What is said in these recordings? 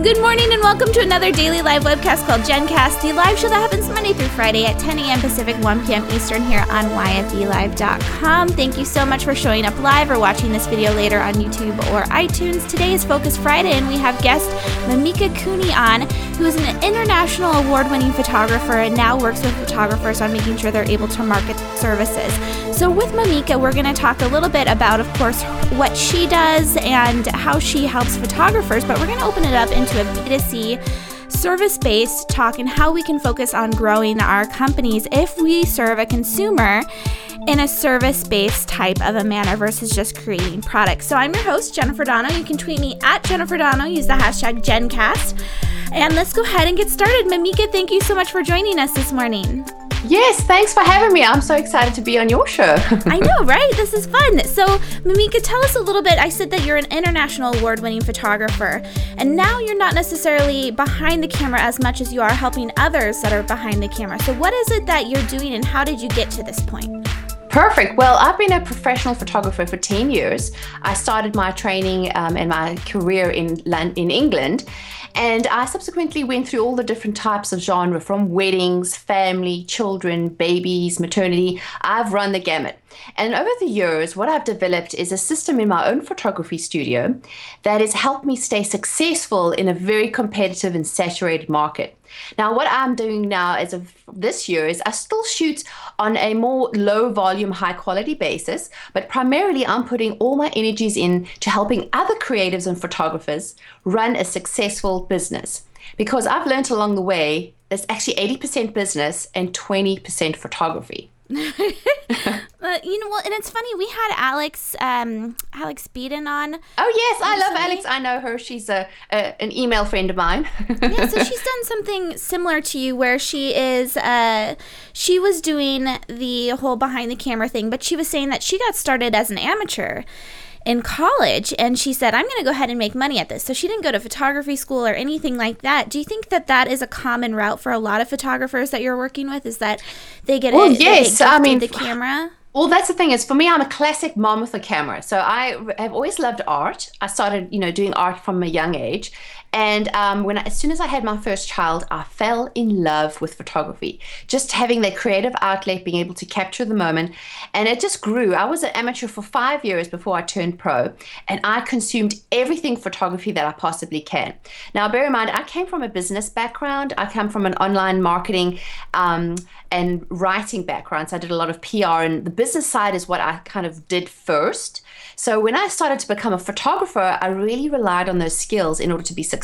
Good morning and welcome to another daily live webcast called GenCast, the live show that happens Monday through Friday at 10 a.m. Pacific, 1 p.m. Eastern here on YFELive.com. Thank you so much for showing up live or watching this video later on YouTube or iTunes. Today is Focus Friday and we have guest Mimika Cooney on, who is an international award winning photographer and now works with photographers on making sure they're able to market services. So, with Mimika, we're going to talk a little bit about, of course, what she does and how she helps photographers, but we're going to open it up into a B2C service based talk and how we can focus on growing our companies if we serve a consumer in a service based type of a manner versus just creating products. So I'm your host, Jennifer Donogh. You can tweet me at Jennifer Donogh, use the hashtag GenCast. And let's go ahead and get started. Mimika, thank you so much for joining us this morning. Yes, thanks for having me. I'm so excited to be on your show. I know, right? This is fun. So, Mimika, tell us a little bit. I said that you're an international award winning photographer, and now you're not necessarily behind the camera as much as you are helping others that are behind the camera. So, what is it that you're doing, and how did you get to this point? Perfect. Well, I've been a professional photographer for 10 years. I started my training um, and my career in, in England. And I subsequently went through all the different types of genre from weddings, family, children, babies, maternity. I've run the gamut. And over the years, what I've developed is a system in my own photography studio that has helped me stay successful in a very competitive and saturated market. Now, what I'm doing now as of this year is I still shoot on a more low volume, high quality basis, but primarily I'm putting all my energies in to helping other creatives and photographers run a successful business. Because I've learned along the way, there's actually 80% business and 20% photography. but you know, well, and it's funny. We had Alex, um, Alex Beadon on. Oh yes, I love Alex. I know her. She's a, a an email friend of mine. yeah, so she's done something similar to you, where she is, uh, she was doing the whole behind the camera thing, but she was saying that she got started as an amateur, in college and she said i'm going to go ahead and make money at this so she didn't go to photography school or anything like that do you think that that is a common route for a lot of photographers that you're working with is that they get well, a, yes i mean the camera well, that's the thing is for me, I'm a classic mom with a camera. So I have always loved art. I started, you know, doing art from a young age. And um, when I, as soon as I had my first child, I fell in love with photography. Just having that creative outlet, being able to capture the moment, and it just grew. I was an amateur for five years before I turned pro, and I consumed everything photography that I possibly can. Now, bear in mind, I came from a business background. I come from an online marketing um, and writing background. So I did a lot of PR, and the business side is what I kind of did first. So when I started to become a photographer, I really relied on those skills in order to be successful.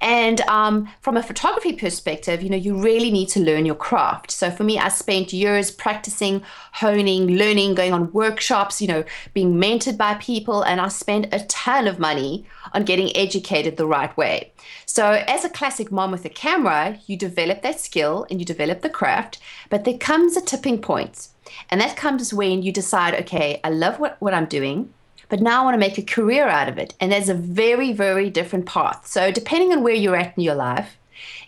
And um, from a photography perspective, you know, you really need to learn your craft. So for me, I spent years practicing, honing, learning, going on workshops, you know, being mentored by people, and I spent a ton of money on getting educated the right way. So, as a classic mom with a camera, you develop that skill and you develop the craft, but there comes a tipping point. And that comes when you decide, okay, I love what, what I'm doing, but now I want to make a career out of it. And there's a very, very different path. So, depending on where you're at in your life,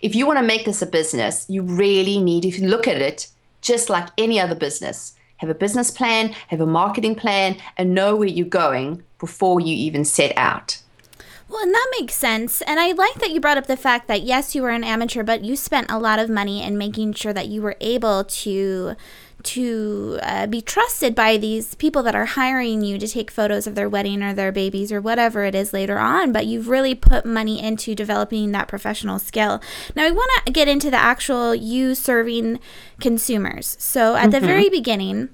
if you want to make this a business, you really need, you look at it just like any other business, have a business plan, have a marketing plan, and know where you're going before you even set out. Well, and that makes sense. And I like that you brought up the fact that yes, you were an amateur, but you spent a lot of money in making sure that you were able to to uh, be trusted by these people that are hiring you to take photos of their wedding or their babies or whatever it is later on. But you've really put money into developing that professional skill. Now, I want to get into the actual you serving consumers. So, at mm-hmm. the very beginning,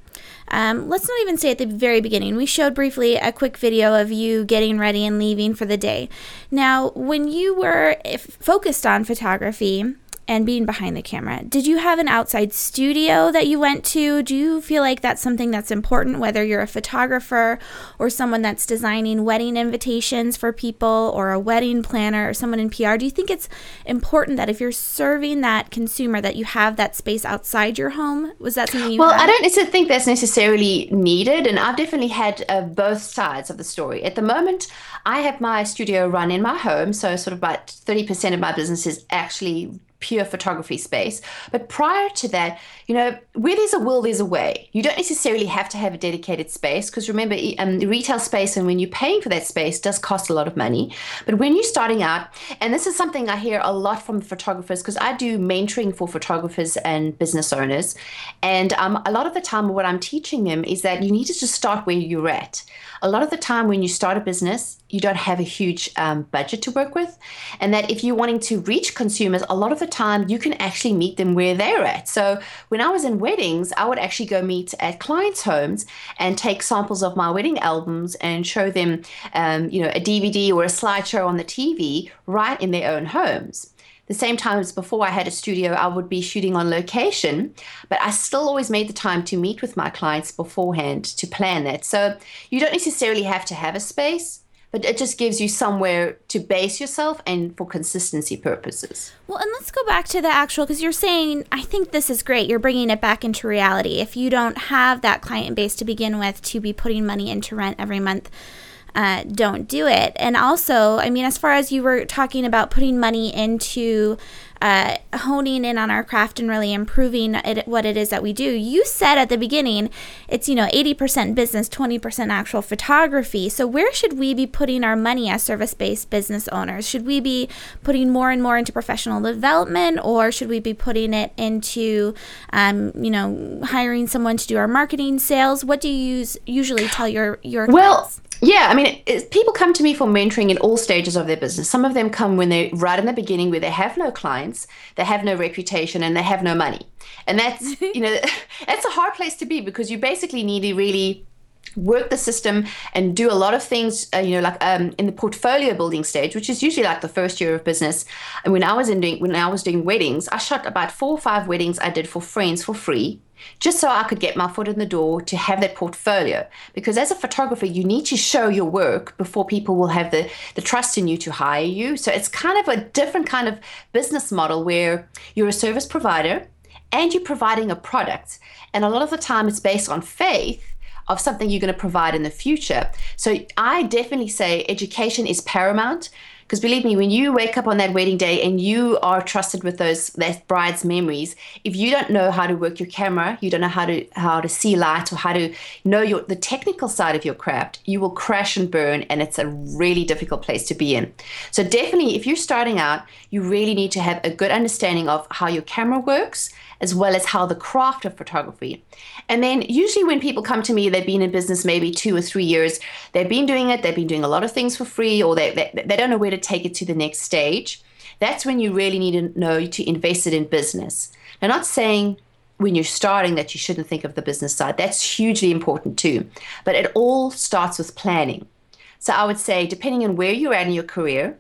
um, let's not even say at the very beginning. We showed briefly a quick video of you getting ready and leaving for the day. Now, when you were focused on photography, and being behind the camera. Did you have an outside studio that you went to? Do you feel like that's something that's important, whether you're a photographer or someone that's designing wedding invitations for people or a wedding planner or someone in PR? Do you think it's important that if you're serving that consumer that you have that space outside your home? Was that something you Well, had? I don't think that's necessarily needed. And I've definitely had uh, both sides of the story. At the moment, I have my studio run in my home. So, sort of about 30% of my business is actually pure photography space. But prior to that, you know, where there's a will, there's a way. You don't necessarily have to have a dedicated space because remember, um, retail space and when you're paying for that space does cost a lot of money. But when you're starting out, and this is something I hear a lot from photographers because I do mentoring for photographers and business owners, and um, a lot of the time, what I'm teaching them is that you need to just start where you're at. A lot of the time, when you start a business, you don't have a huge um, budget to work with. And that if you're wanting to reach consumers, a lot of the time you can actually meet them where they're at. So when I was in weddings, I would actually go meet at clients' homes and take samples of my wedding albums and show them, um, you know, a DVD or a slideshow on the TV right in their own homes the same time as before I had a studio, I would be shooting on location, but I still always made the time to meet with my clients beforehand to plan that. So you don't necessarily have to have a space, but it just gives you somewhere to base yourself and for consistency purposes. Well, and let's go back to the actual because you're saying, I think this is great. You're bringing it back into reality. If you don't have that client base to begin with to be putting money into rent every month, uh, don't do it. And also, I mean, as far as you were talking about putting money into uh, honing in on our craft and really improving it, what it is that we do. You said at the beginning, it's you know 80% business, 20% actual photography. So where should we be putting our money as service-based business owners? Should we be putting more and more into professional development, or should we be putting it into, um, you know, hiring someone to do our marketing, sales? What do you use, usually tell your your well? Clients? Yeah, I mean, it, it, people come to me for mentoring in all stages of their business. Some of them come when they're right in the beginning, where they have no clients, they have no reputation, and they have no money. And that's you know that's a hard place to be because you basically need to really work the system and do a lot of things uh, you know like um, in the portfolio building stage which is usually like the first year of business and when i was in doing when i was doing weddings i shot about four or five weddings i did for friends for free just so I could get my foot in the door to have that portfolio. Because as a photographer, you need to show your work before people will have the, the trust in you to hire you. So it's kind of a different kind of business model where you're a service provider and you're providing a product. And a lot of the time, it's based on faith of something you're going to provide in the future. So I definitely say education is paramount. Because believe me, when you wake up on that wedding day and you are trusted with those that bride's memories, if you don't know how to work your camera, you don't know how to how to see light or how to know your the technical side of your craft, you will crash and burn, and it's a really difficult place to be in. So definitely, if you're starting out, you really need to have a good understanding of how your camera works as well as how the craft of photography. And then usually when people come to me, they've been in business maybe two or three years, they've been doing it, they've been doing a lot of things for free, or they, they, they don't know where to take it to the next stage. That's when you really need to know to invest it in business. Now, not saying when you're starting that you shouldn't think of the business side. That's hugely important too. But it all starts with planning. So I would say, depending on where you're at in your career,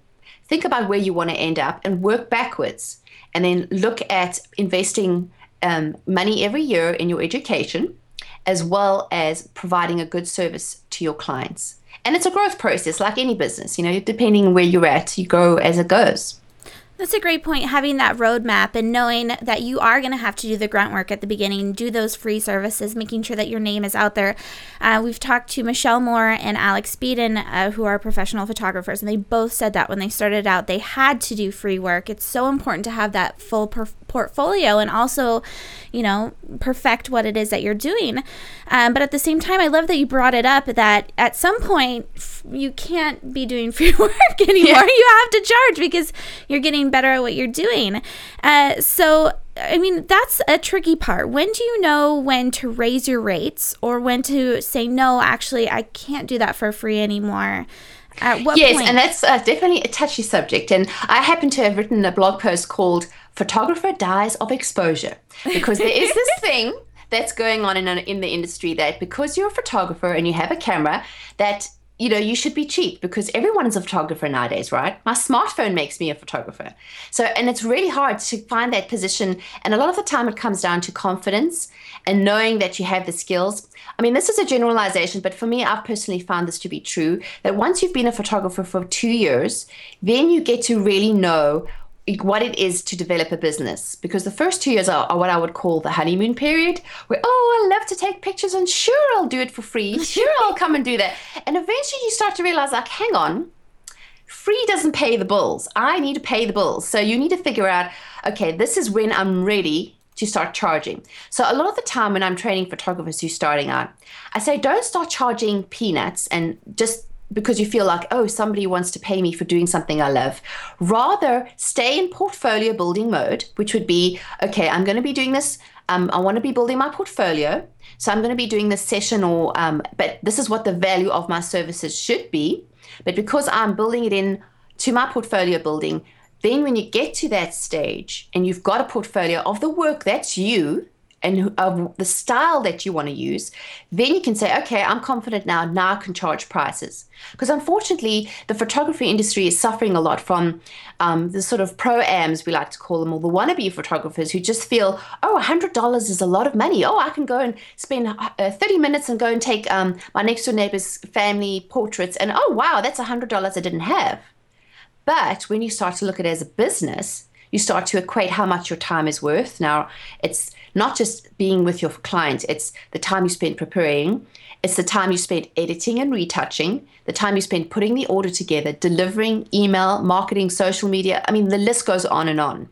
think about where you want to end up and work backwards and then look at investing um, money every year in your education as well as providing a good service to your clients. And it's a growth process like any business, you know, depending where you're at, you go as it goes. That's a great point. Having that roadmap and knowing that you are going to have to do the grunt work at the beginning, do those free services, making sure that your name is out there. Uh, we've talked to Michelle Moore and Alex Beadon, uh, who are professional photographers, and they both said that when they started out, they had to do free work. It's so important to have that full per- portfolio and also, you know, perfect what it is that you're doing. Um, but at the same time, I love that you brought it up that at some point you can't be doing free work anymore. Yeah. You have to charge because you're getting better at what you're doing. Uh, so, I mean, that's a tricky part. When do you know when to raise your rates or when to say, no, actually, I can't do that for free anymore? At what yes, point? and that's uh, definitely a touchy subject. And I happen to have written a blog post called Photographer Dies of Exposure because there is this thing that's going on in, in the industry that because you're a photographer and you have a camera, that you know, you should be cheap because everyone is a photographer nowadays, right? My smartphone makes me a photographer. So, and it's really hard to find that position. And a lot of the time it comes down to confidence and knowing that you have the skills. I mean, this is a generalization, but for me, I've personally found this to be true that once you've been a photographer for two years, then you get to really know what it is to develop a business because the first two years are, are, what I would call the honeymoon period where oh I love to take pictures and sure I'll do it for free sure I'll come and do that and eventually you start to realize like hang on free doesn't pay the bills. I need to pay the bills. So you need to figure out, okay, this is when I'm ready to start charging. So a lot of the time when I'm training photographers who's starting out, I say don't start charging peanuts and just because you feel like, oh, somebody wants to pay me for doing something I love. Rather, stay in portfolio building mode, which would be, okay, I'm going to be doing this. Um, I want to be building my portfolio. So I'm going to be doing this session or, um, but this is what the value of my services should be. But because I'm building it in to my portfolio building, then when you get to that stage and you've got a portfolio of the work that's you, and of the style that you want to use, then you can say, okay, I'm confident now. Now I can charge prices. Because unfortunately, the photography industry is suffering a lot from um, the sort of pro ams, we like to call them, or the wannabe photographers who just feel, oh, $100 is a lot of money. Oh, I can go and spend uh, 30 minutes and go and take um, my next door neighbor's family portraits. And oh, wow, that's $100 I didn't have. But when you start to look at it as a business, you start to equate how much your time is worth. Now, it's not just being with your client, it's the time you spend preparing, it's the time you spend editing and retouching, the time you spend putting the order together, delivering, email, marketing, social media. I mean, the list goes on and on.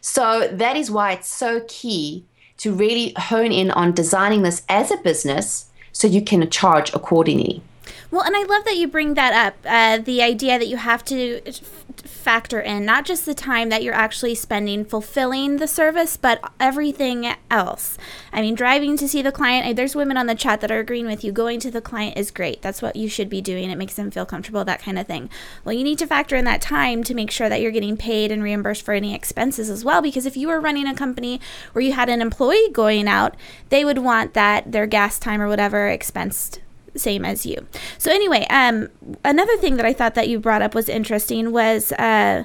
So that is why it's so key to really hone in on designing this as a business so you can charge accordingly. Well, and I love that you bring that up uh, the idea that you have to f- factor in not just the time that you're actually spending fulfilling the service, but everything else. I mean, driving to see the client, there's women on the chat that are agreeing with you. Going to the client is great. That's what you should be doing. It makes them feel comfortable, that kind of thing. Well, you need to factor in that time to make sure that you're getting paid and reimbursed for any expenses as well. Because if you were running a company where you had an employee going out, they would want that their gas time or whatever expensed same as you. So anyway, um, another thing that I thought that you brought up was interesting was uh,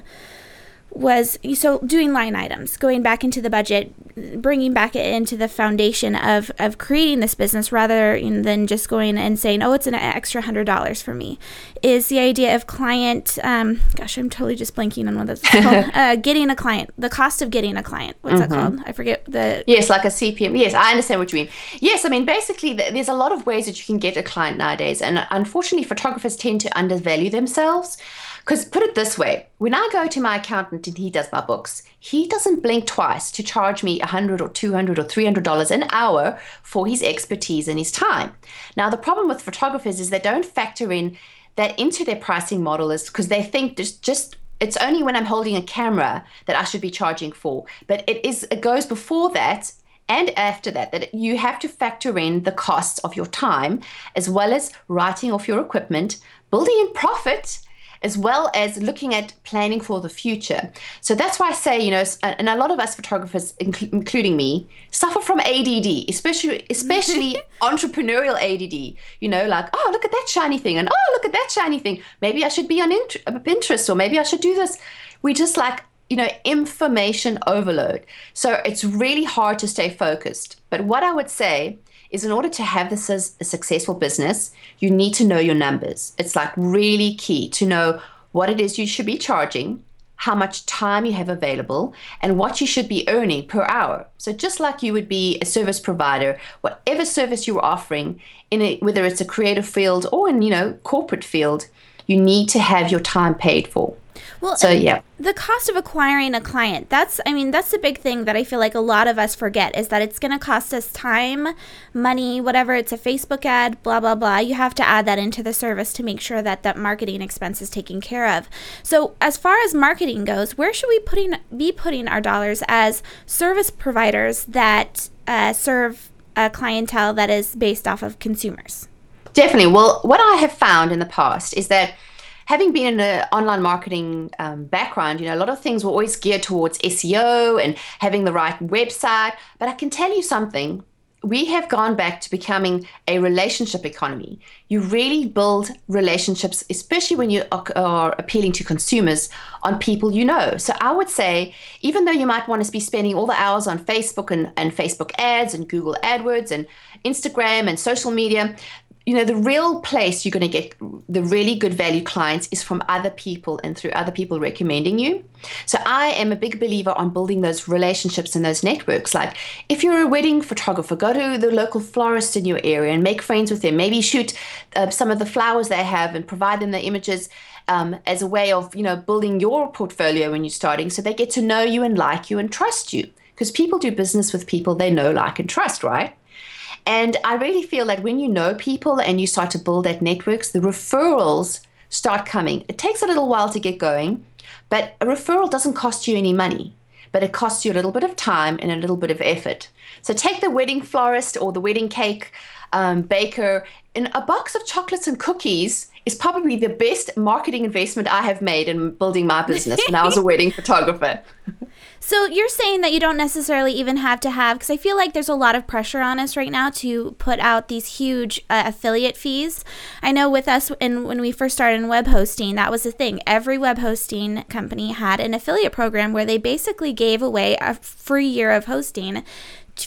was so doing line items, going back into the budget, bringing back it into the foundation of, of creating this business rather than just going and saying, oh, it's an extra hundred dollars for me, is the idea of client. Um, gosh, I'm totally just blanking on what that's called. uh, getting a client, the cost of getting a client. What's mm-hmm. that called? I forget the. Yes, like a CPM. Yes, I understand what you mean. Yes, I mean basically, there's a lot of ways that you can get a client nowadays, and unfortunately, photographers tend to undervalue themselves. Because put it this way, when I go to my accountant and he does my books, he doesn't blink twice to charge me 100 or 200 or 300 dollars an hour for his expertise and his time. Now the problem with photographers is they don't factor in that into their pricing model is because they think there's just it's only when I'm holding a camera that I should be charging for. But it is it goes before that and after that that you have to factor in the costs of your time as well as writing off your equipment, building in profit as well as looking at planning for the future. So that's why I say, you know, and a lot of us photographers, including me, suffer from ADD, especially especially entrepreneurial ADD. You know, like oh look at that shiny thing, and oh look at that shiny thing. Maybe I should be on Pinterest, or maybe I should do this. We just like you know information overload. So it's really hard to stay focused. But what I would say is in order to have this as a successful business, you need to know your numbers. It's like really key to know what it is you should be charging, how much time you have available, and what you should be earning per hour. So just like you would be a service provider, whatever service you're offering, in a, whether it's a creative field or in you know corporate field, you need to have your time paid for. Well, so yeah, the cost of acquiring a client. That's I mean, that's the big thing that I feel like a lot of us forget is that it's going to cost us time, money, whatever it's a Facebook ad, blah blah blah. You have to add that into the service to make sure that that marketing expense is taken care of. So, as far as marketing goes, where should we putting be putting our dollars as service providers that uh, serve a clientele that is based off of consumers? Definitely. Well, what I have found in the past is that having been in an online marketing um, background, you know, a lot of things were always geared towards SEO and having the right website. But I can tell you something. We have gone back to becoming a relationship economy. You really build relationships, especially when you are appealing to consumers, on people you know. So I would say, even though you might want to be spending all the hours on Facebook and, and Facebook ads and Google AdWords and Instagram and social media, you know the real place you're going to get the really good value clients is from other people and through other people recommending you. So i am a big believer on building those relationships and those networks. Like if you're a wedding photographer go to the local florist in your area and make friends with them. Maybe shoot uh, some of the flowers they have and provide them the images um, as a way of you know building your portfolio when you're starting, so they get to know you and like you and trust you. Because people do business with people they know, like, and trust, right? And I really feel that when you know people and you start to build that networks, the referrals start coming. It takes a little while to get going, but a referral doesn't cost you any money, but it costs you a little bit of time and a little bit of effort. So take the wedding florist or the wedding cake um, baker, and a box of chocolates and cookies is probably the best marketing investment I have made in building my business when I was a wedding photographer. So you're saying that you don't necessarily even have to have, because I feel like there's a lot of pressure on us right now to put out these huge uh, affiliate fees. I know with us, and when we first started in web hosting, that was the thing. Every web hosting company had an affiliate program where they basically gave away a free year of hosting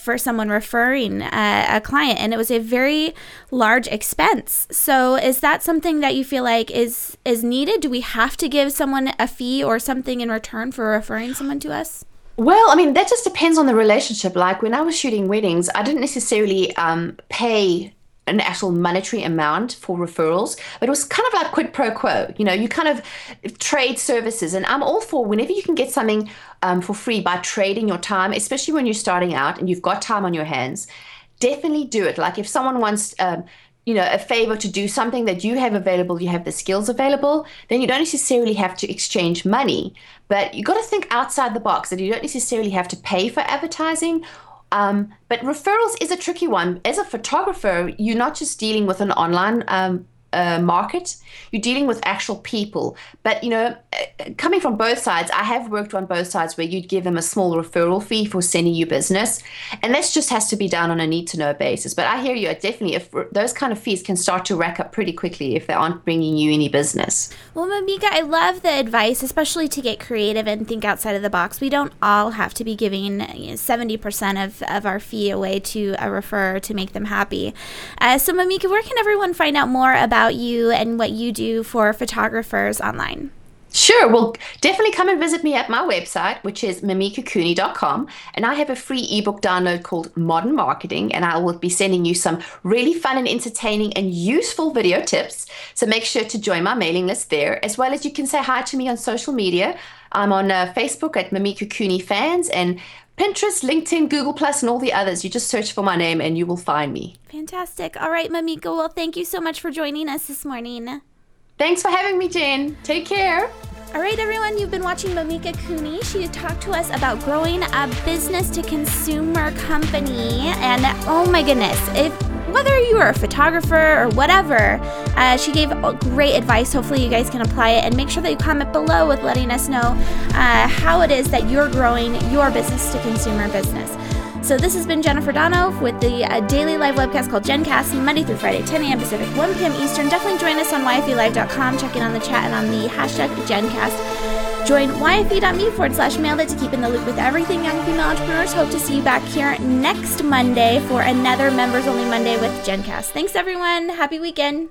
for someone referring a, a, client and it was a very large expense. So is that something that you feel like is is needed? Do we have to give someone a fee or something in return for referring someone to us? Well, I mean, that just depends on the relationship. Like when I was shooting weddings, I didn't necessarily um, pay an actual monetary amount for referrals, but it was kind of like quid pro quo. You know, you kind of trade services, and I'm all for whenever you can get something um, for free by trading your time, especially when you're starting out and you've got time on your hands. Definitely do it. Like if someone wants. Um, you know, a favor to do something that you have available, you have the skills available, then you don't necessarily have to exchange money. But you got to think outside the box that you don't necessarily have to pay for advertising um, but referrals is a tricky one. As a photographer, you're not just dealing with an online um, uh, market. You're dealing with actual people. But, you know, coming from both sides, I have worked on both sides where you'd give them a small referral fee for sending you business. And this just has to be done on a need to know basis. But I hear you, definitely, if those kind of fees can start to rack up pretty quickly if they aren't bringing you any business. Well, Mimika, I love the advice, especially to get creative and think outside of the box. We don't all have to be giving you know, 70% of, of our fee away to a referrer to make them happy. Uh, so, Mimika, where can everyone find out more about you and what you do for photographers online? Sure. Well, definitely come and visit me at my website, which is mimikacooney.com. And I have a free ebook download called Modern Marketing. And I will be sending you some really fun and entertaining and useful video tips. So make sure to join my mailing list there, as well as you can say hi to me on social media. I'm on uh, Facebook at Mimika Cooney Fans and Pinterest, LinkedIn, Google Plus, and all the others. You just search for my name and you will find me. Fantastic. All right, Mimika. Well, thank you so much for joining us this morning. Thanks for having me, Jane. Take care. All right, everyone, you've been watching Mimika Cooney. She talked to us about growing a business to consumer company. And oh my goodness, if whether you are a photographer or whatever, uh, she gave great advice. Hopefully, you guys can apply it and make sure that you comment below with letting us know uh, how it is that you're growing your business to consumer business. So this has been Jennifer Donogh with the uh, daily live webcast called GenCast, Monday through Friday, 10 a.m. Pacific, 1 p.m. Eastern. Definitely join us on yfelive.com. Check in on the chat and on the hashtag GenCast. Join yfe.me forward slash mail it to keep in the loop with everything young female entrepreneurs. Hope to see you back here next Monday for another Members Only Monday with GenCast. Thanks, everyone. Happy weekend.